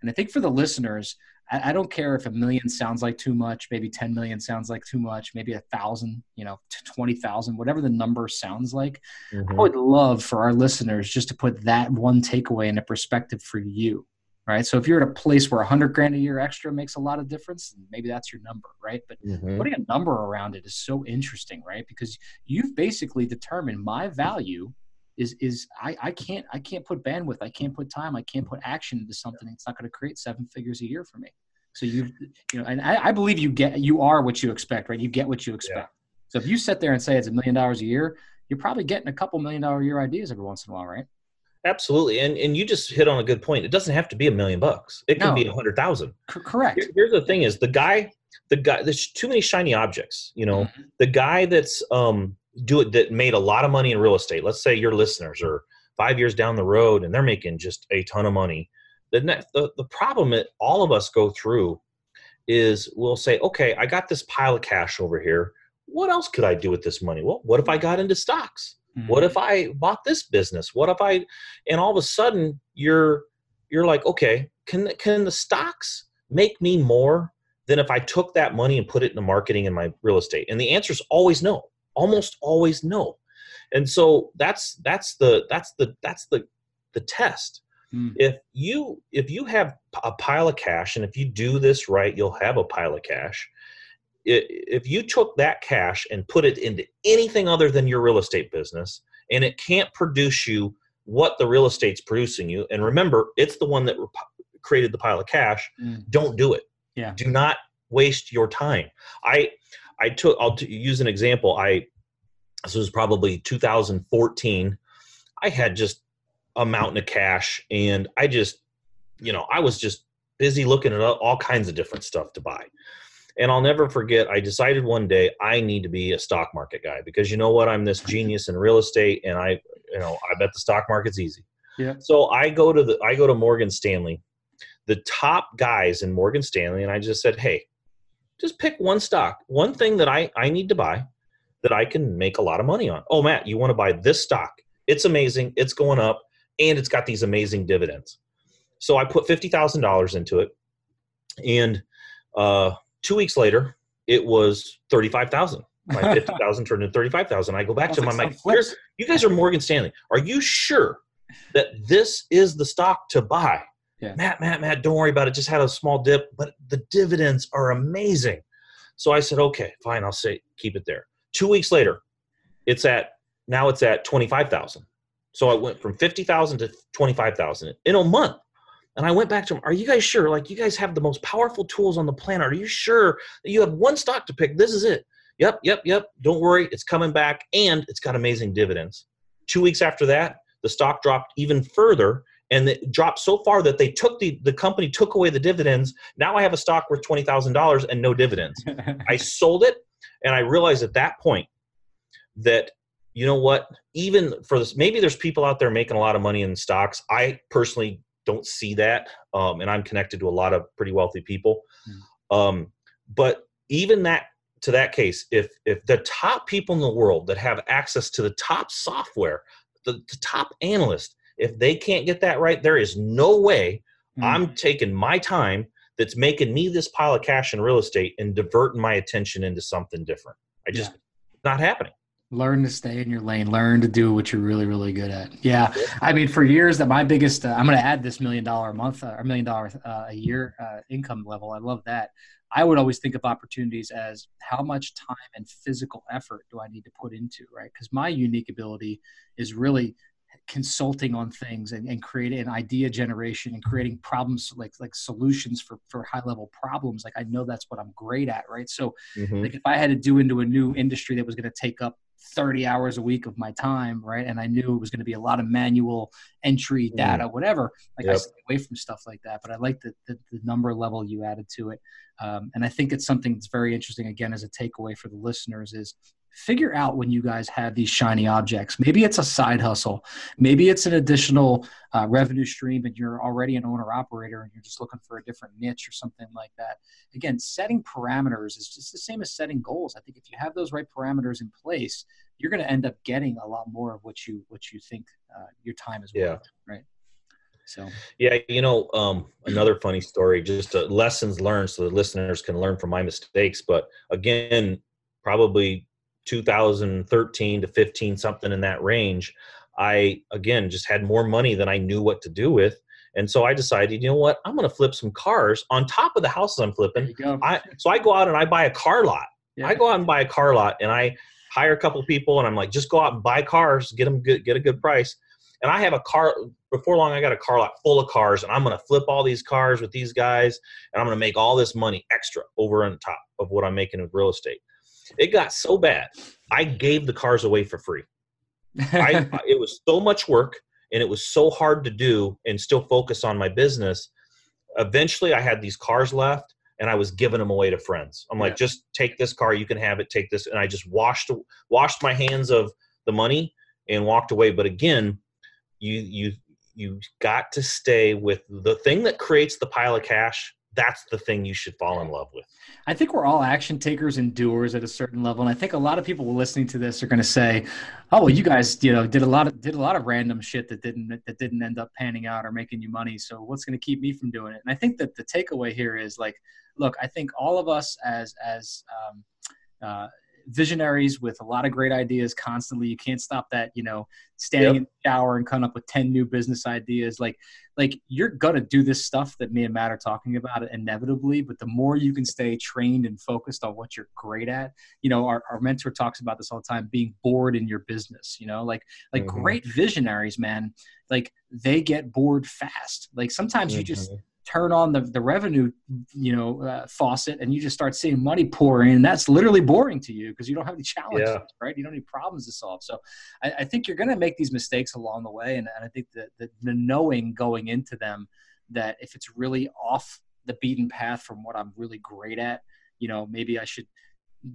And I think for the listeners, I, I don't care if a million sounds like too much, maybe 10 million sounds like too much, maybe a thousand, you know, 20,000, whatever the number sounds like. Mm-hmm. I would love for our listeners just to put that one takeaway into perspective for you right? So if you're at a place where a hundred grand a year extra makes a lot of difference, maybe that's your number, right? But mm-hmm. putting a number around it is so interesting, right? Because you've basically determined my value is is I, I can't I can't put bandwidth, I can't put time, I can't put action into something. It's not going to create seven figures a year for me. So you you know, and I, I, believe you get you are what you expect, right? You get what you expect. Yeah. So if you sit there and say it's a million dollars a year, you're probably getting a couple million dollar a year ideas every once in a while, right?
Absolutely, and and you just hit on a good point. It doesn't have to be a million bucks. It can no. be a hundred thousand.
C- correct.
Here, here's the thing: is the guy, the guy. There's too many shiny objects. You know, mm-hmm. the guy that's um do it that made a lot of money in real estate. Let's say your listeners are five years down the road and they're making just a ton of money. The, next, the, the problem that all of us go through is we'll say, okay, I got this pile of cash over here. What else could I do with this money? Well, what if I got into stocks? Mm-hmm. What if I bought this business? What if I, and all of a sudden you're, you're like, okay, can, can the stocks make me more than if I took that money and put it into marketing and my real estate? And the answer is always no, almost always no. and so that's that's the that's the that's the the test
Hmm.
if you if you have a pile of cash and if you do this right you'll have a pile of cash if you took that cash and put it into anything other than your real estate business and it can't produce you what the real estate's producing you and remember it's the one that created the pile of cash
Mm.
don't do it
Yeah.
do not waste your time i i took i'll t- use an example. I this was probably 2014 i had just a mountain of cash and i just you know i was just busy looking at all all kinds of different stuff to buy. And i'll never forget i decided one day i need to be a stock market guy because you know what? I'm this genius in real estate and i you know i bet the stock market's easy.
Yeah.
so i go to the i go to morgan stanley. The top guys in morgan stanley and i just said hey just pick one stock one thing that i i need to buy that i can make a lot of money on. Oh matt you want to buy this stock. It's amazing it's going up and it's got these amazing dividends. So i put $50000 into it and uh, two weeks later it was 35000 my 50000 turned into 35000 i go back to him
Sounds
i'm
like
like you guys are morgan stanley. Are you sure that this is the stock to buy
Yeah.
matt matt matt don't worry about it. Just had a small dip but the dividends are amazing. So i said okay fine i'll say keep it there. Two weeks later it's at now it's at 25000 so i went from 50000 to 25000 in a month. And i went back to him are you guys sure? Like you guys have the most powerful tools on the planet. Are you sure that you have one stock to pick? This is it. Yep yep yep. Don't worry it's coming back and it's got amazing dividends. Two weeks after that the stock dropped even further and it dropped so far that they took the the company took away the dividends now i have a stock worth $20000 and no dividends I sold it, and I realized at that point that you know what, even for this, maybe there's people out there making a lot of money in stocks. I personally don't see that, um, and I'm connected to a lot of pretty wealthy people. Um, but even that to that case, if if the top people in the world that have access to the top software, the, the top analyst, if they can't get that right, there is no way
Mm.
I'm taking my time that's making me this pile of cash in real estate and diverting my attention into something different. I just not happening.
learn to stay in your lane. Learn to do what you're really really good at. Yeah. I mean for years that my biggest uh, i'm going to add this million dollar a month uh, or million dollar uh, a year uh, income level. I love that. I would always think of opportunities as how much time and physical effort do i need to put into right? Because my unique ability is really consulting on things and, and creating an idea generation and creating problems like like solutions for for high level problems like i know that's what i'm great at right so
Mhm.
like if I had to do into a new industry that was going to take up 30 hours a week of my time, right? And I knew it was going to be a lot of manual entry,
Mm.
data, whatever. Like I stay away from stuff like that. But I like the, the, the number level you added to it. Um, and I think it's something that's very interesting, again, as a takeaway for the listeners is figure out when you guys have these shiny objects. Maybe it's a side hustle. Maybe it's an additional uh, revenue stream and you're already an owner operator and you're just looking for a different niche or something like that again, setting parameters is just the same as setting goals. I think if you have those right parameters in place, you're going to end up getting a lot more of what you what you think uh, your time is
Yeah.
worth. Right. So
Yeah, you know, um, another funny story, just uh, lessons learned so the listeners can learn from my mistakes. But again, probably 2013 to 15, something in that range, I again just had more money than I knew what to do with. And so I decided, you know what, I'm going to flip some cars on top of the houses I'm flipping. I so I go out and I buy a car lot.
Yeah.
I go out and buy a car lot and I hire a couple people and I'm like, just go out and buy cars, get them good, get a good price. And I have a car before long. I got a car lot full of cars, and I'm going to flip all these cars with these guys, and I'm going to make all this money extra over on top of what I'm making with real estate. It got so bad, I gave the cars away for free. I, it was so much work, and it was so hard to do, and still focus on my business. Eventually, I had these cars left, and I was giving them away to friends. I'm like,
Yeah.
just take this car, you can have it. Take this, and I just washed washed my hands of the money and walked away. But again, you you you got to stay with the thing that creates the pile of cash. That's the thing you should fall in love with.
I think we're all action takers and doers at a certain level, and I think a lot of people listening to this are going to say, "Oh, well, you guys, you know, did a lot of did a lot of random shit that didn't that didn't end up panning out or making you money. So what's going to keep me from doing it?" And I think that the takeaway here is like, look, I think all of us as as um, uh, visionaries with a lot of great ideas constantly. You can't stop that, you know, standing yep. in the shower and coming up with 10 new business ideas. Like, like you're gonna do this stuff that me and Matt are talking about inevitably, but the more you can stay trained and focused on what you're great at, you know, our, our mentor talks about this all the time, being bored in your business, you know, like like mm-hmm. great visionaries, man, like they get bored fast. Like sometimes mm-hmm. you just mm-hmm turn on the, the revenue you know uh, faucet and you just start seeing money pour in that's literally boring to you because you don't have any challenges yeah. right? You don't need problems to solve. So i, I think you're going to make these mistakes along the way and, and i think that the, the knowing going into them that if it's really off the beaten path from what i'm really great at you know maybe i should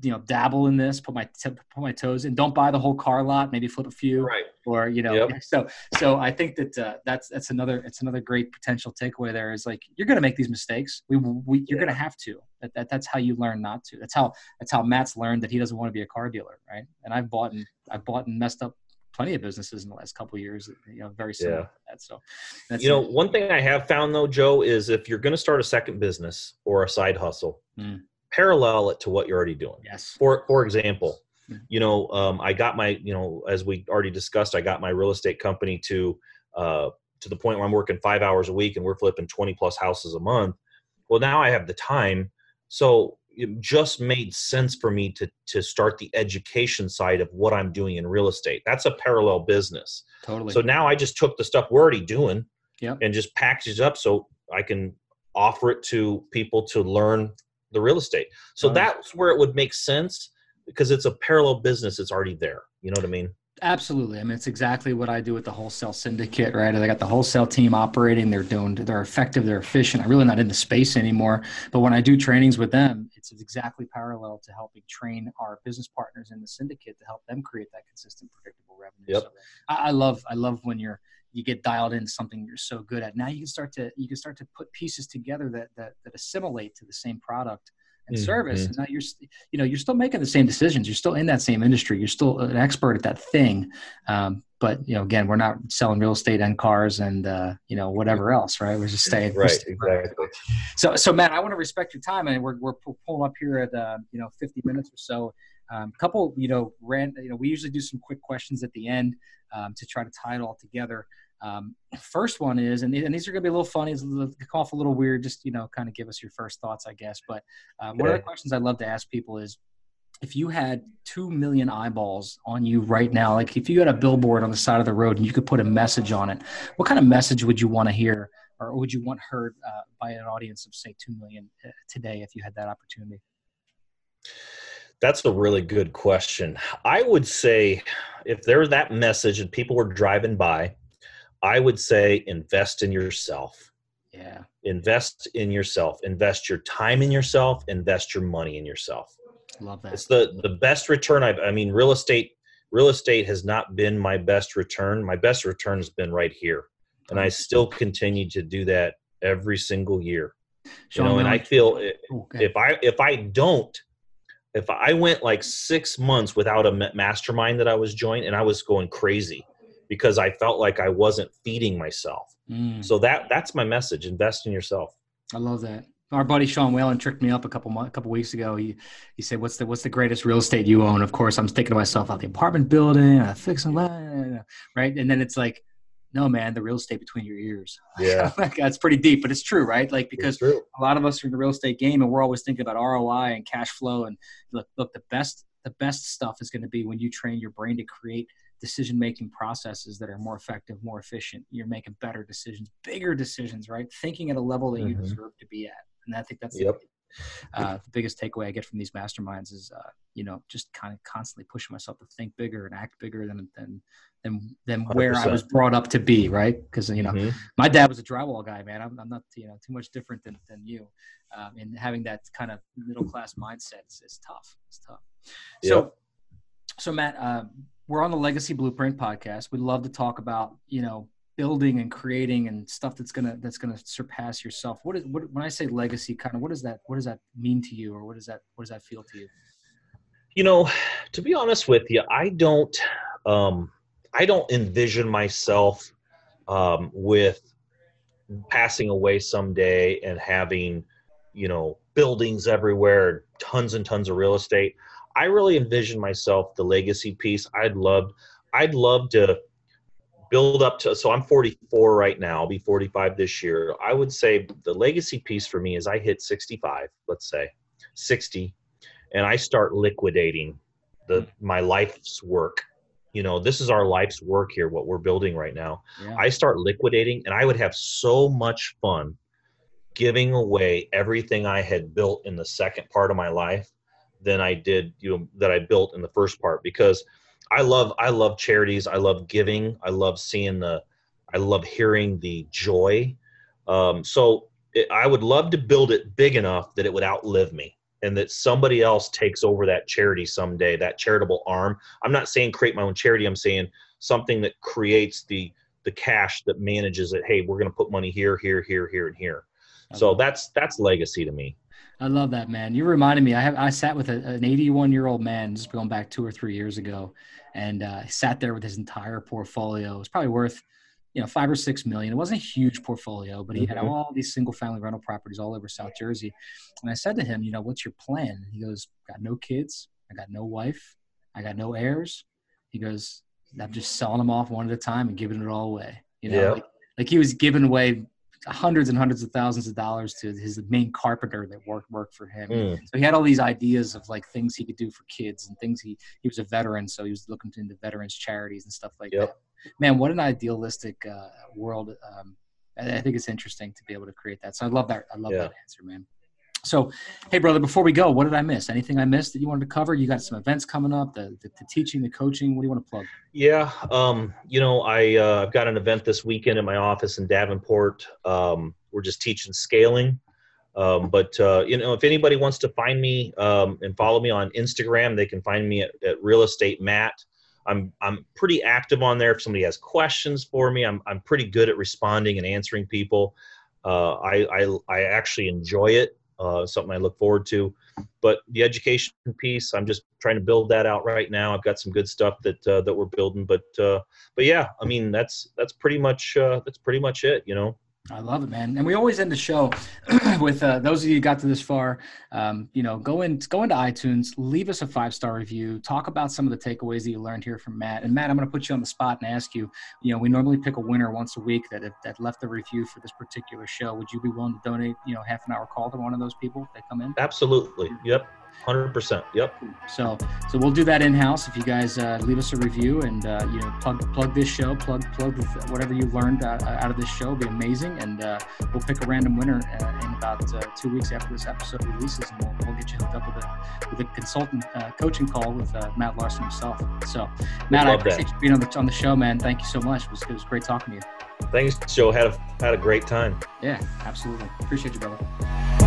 you know dabble in this put my t- put my toes in don't buy the whole car lot maybe flip a few.
Right
or you know yep. so so i think that uh, that's that's another it's another great potential takeaway there is like you're going to make these mistakes we, we you're yeah. going to have to that, that that's how you learn not to that's how that's how matt's learned that he doesn't want to be a car dealer right and i've bought and i've bought and messed up plenty of businesses in the last couple years you know very similar yeah. that so
you know one thing i have found though joe is if you're going to start a second business or a side hustle mm parallel it to what you're already doing.
Yes.
For for example. You know, um, I got my, you know, as we already discussed, I got my real estate company to uh, to the point where I'm working five hours a week and we're flipping 20 plus houses a month. Well, now I have the time, so it just made sense for me to to start the education side of what I'm doing in real estate. That's a parallel business.
Totally.
So now I just took the stuff we're already doing, yep. and just packaged it up so I can offer it to people to learn the real estate. So that's where it would make sense because it's a parallel business. It's already there. You know what I mean?
Absolutely. I mean, it's exactly what I do with the wholesale syndicate, right? I got the wholesale team operating. They're doing, they're effective, they're efficient. I'm really not in the space anymore. But when I do trainings with them, it's exactly parallel to helping train our business partners in the syndicate to help them create that consistent, predictable revenue.
Yep.
So I, I love, I love when you're, you get dialed into something you're so good at. Now you can start to you can start to put pieces together that that, that assimilate to the same product and mm-hmm. service. And now you're you know you're still making the same decisions. You're still in that same industry. You're still an expert at that thing. Um, but you know, again, we're not selling real estate and cars and uh, you know whatever else, right? We're just staying
right. Exactly.
So, so Matt, I want to respect your time, and we're we're pulling up here at uh, you know 50 minutes or so. A um, couple, you know, ran. You know, we usually do some quick questions at the end um, to try to tie it all together. Um, first one is, and, and these are going to be a little funny, it's a come off a little weird. Just you know, kind of give us your first thoughts, I guess. But um, one of the questions I love to ask people is, if you had two million eyeballs on you right now, like if you had a billboard on the side of the road and you could put a message on it, what kind of message would you want to hear, or would you want heard uh, by an audience of say two million uh, today if you had that opportunity?
That's a really good question. I would say if there's that message and people were driving by I would say invest in yourself.
Yeah.
Invest in yourself. Invest your time in yourself. Invest your money in yourself.
Love that.
It's the the best return I've. I mean, real estate. Real estate has not been my best return. My best return has been right here, and I still continue to do that every single year. You know, and I feel oh, if I if I don't, if I went like six months without a mastermind that I was joined, and I was going crazy because I felt like I wasn't feeding myself. Mm. So that that's my message: invest in yourself.
I love that. Our buddy Sean Whalen tricked me up a couple a couple weeks ago. He he said, "What's the what's the greatest real estate you own?" Of course, I'm thinking to myself, "Out the apartment building, uh, fixing land, right?" And then it's like, no, man, the real estate between your ears.
Yeah,
that's pretty deep, but it's true, right? Like because a lot of us are in the real estate game, and we're always thinking about ROI and cash flow. And look, look, the best the best stuff is going to be when you train your brain to create decision making processes that are more effective, more efficient. You're making better decisions, bigger decisions, right? Thinking at a level that mm-hmm. you deserve to be at. And I think that's
yep.
the, uh, the biggest takeaway I get from these masterminds is, uh, you know, just kind of constantly pushing myself to think bigger and act bigger than than than than where 100%. I was brought up to be, right? Because you know, mm-hmm. my dad was a drywall guy, man. I'm, I'm, not you know too much different than than you, um, and having that kind of middle class mindset is, is tough. It's tough. So. Yep. So Matt, uh, we're on the Legacy Blueprint podcast. We love to talk about, you know, building and creating and stuff that's gonna that's gonna surpass yourself. What is what when I say legacy, kind of what does that what does that mean to you, or what does that what does that feel to you?
You know, to be honest with you, I don't um, I don't envision myself um, with passing away someday and having you know buildings everywhere, tons and tons of real estate. I really envision myself the legacy piece. I'd love, I'd love to build up to. So I'm 44 right now. I'll be 45 this year. I would say the legacy piece for me is I hit 65. Let's say 60, and I start liquidating the my life's work. You know, this is our life's work here. What we're building right now. Yeah. I start liquidating, and I would have so much fun giving away everything I had built in the second part of my life than I did, you know, that I built in the first part because I love I love charities. I love giving. I love seeing the I love hearing the joy. Um, so it, I would love to build it big enough that it would outlive me and that somebody else takes over that charity someday, that charitable arm. I'm not saying create my own charity. I'm saying something that creates the the cash that manages it. Hey, we're going to put money here, here, here, here, and here. So that's that's legacy to me.
I love that man. You reminded me. I have I sat with a, an 81 year old man just going back two or three years ago, and uh, sat there with his entire portfolio. It was probably worth you know five or six million. It wasn't a huge portfolio, but he mm-hmm. had all these single family rental properties all over South Jersey. And I said to him, you know, what's your plan? And he goes, got no kids. I got no wife. I got no heirs. He goes, I'm just selling them off one at a time and giving it all away. You know, yeah. like, like he was giving away hundreds and hundreds of thousands of dollars to his main carpenter that worked worked for him. Mm. So he had all these ideas of like things he could do for kids and things he he was a veteran, so he was looking into veterans charities and stuff like yep. that. Man, what an idealistic uh, world! Um, I, I, think it's interesting to be able to create that. So I love that. I love yeah. that answer, man. So, hey, brother, before we go, what did I miss? Anything I missed that you wanted to cover? You got some events coming up, the, the, the teaching, the coaching. What do you want to plug?
Yeah, um, you know, I uh, I've got an event this weekend in my office in Davenport. Um, we're just teaching scaling. Um, but uh, you know, if anybody wants to find me um, and follow me on Instagram, they can find me at, at Real Estate Matt. I'm I'm pretty active on there. If somebody has questions for me, I'm I'm pretty good at responding and answering people. Uh, I, I I actually enjoy it uh, something I look forward to. But the education piece, I'm just trying to build that out right now. I've got some good stuff that uh, that we're building, but uh, but yeah, I mean that's that's pretty much uh, that's pretty much it. You know.
I love it, man. And we always end the show with uh, those of you got to this far. Um, you know, go in, go into iTunes, leave us a five star review. Talk about some of the takeaways that you learned here from Matt. And Matt, I'm going to put you on the spot and ask you. You know, we normally pick a winner once a week that that left a review for this particular show. Would you be willing to donate, you know, half an hour call to one of those people that come in?
Absolutely. Yep. Hundred percent. Yep.
So, so we'll do that in house. If you guys uh, leave us a review and uh, you know plug plug this show, plug plug whatever you learned uh, out of this show, will be amazing. And uh, we'll pick a random winner uh, in about uh, two weeks after this episode releases, and we'll, we'll get you hooked up with a with a consultant coaching call with Matt Larson himself. So, Matt, I appreciate that. you being on the on the show, man. Thank you so much. It was, it was great talking to you.
Thanks, Joe. Had a had a great time.
Yeah, absolutely. Appreciate you, brother.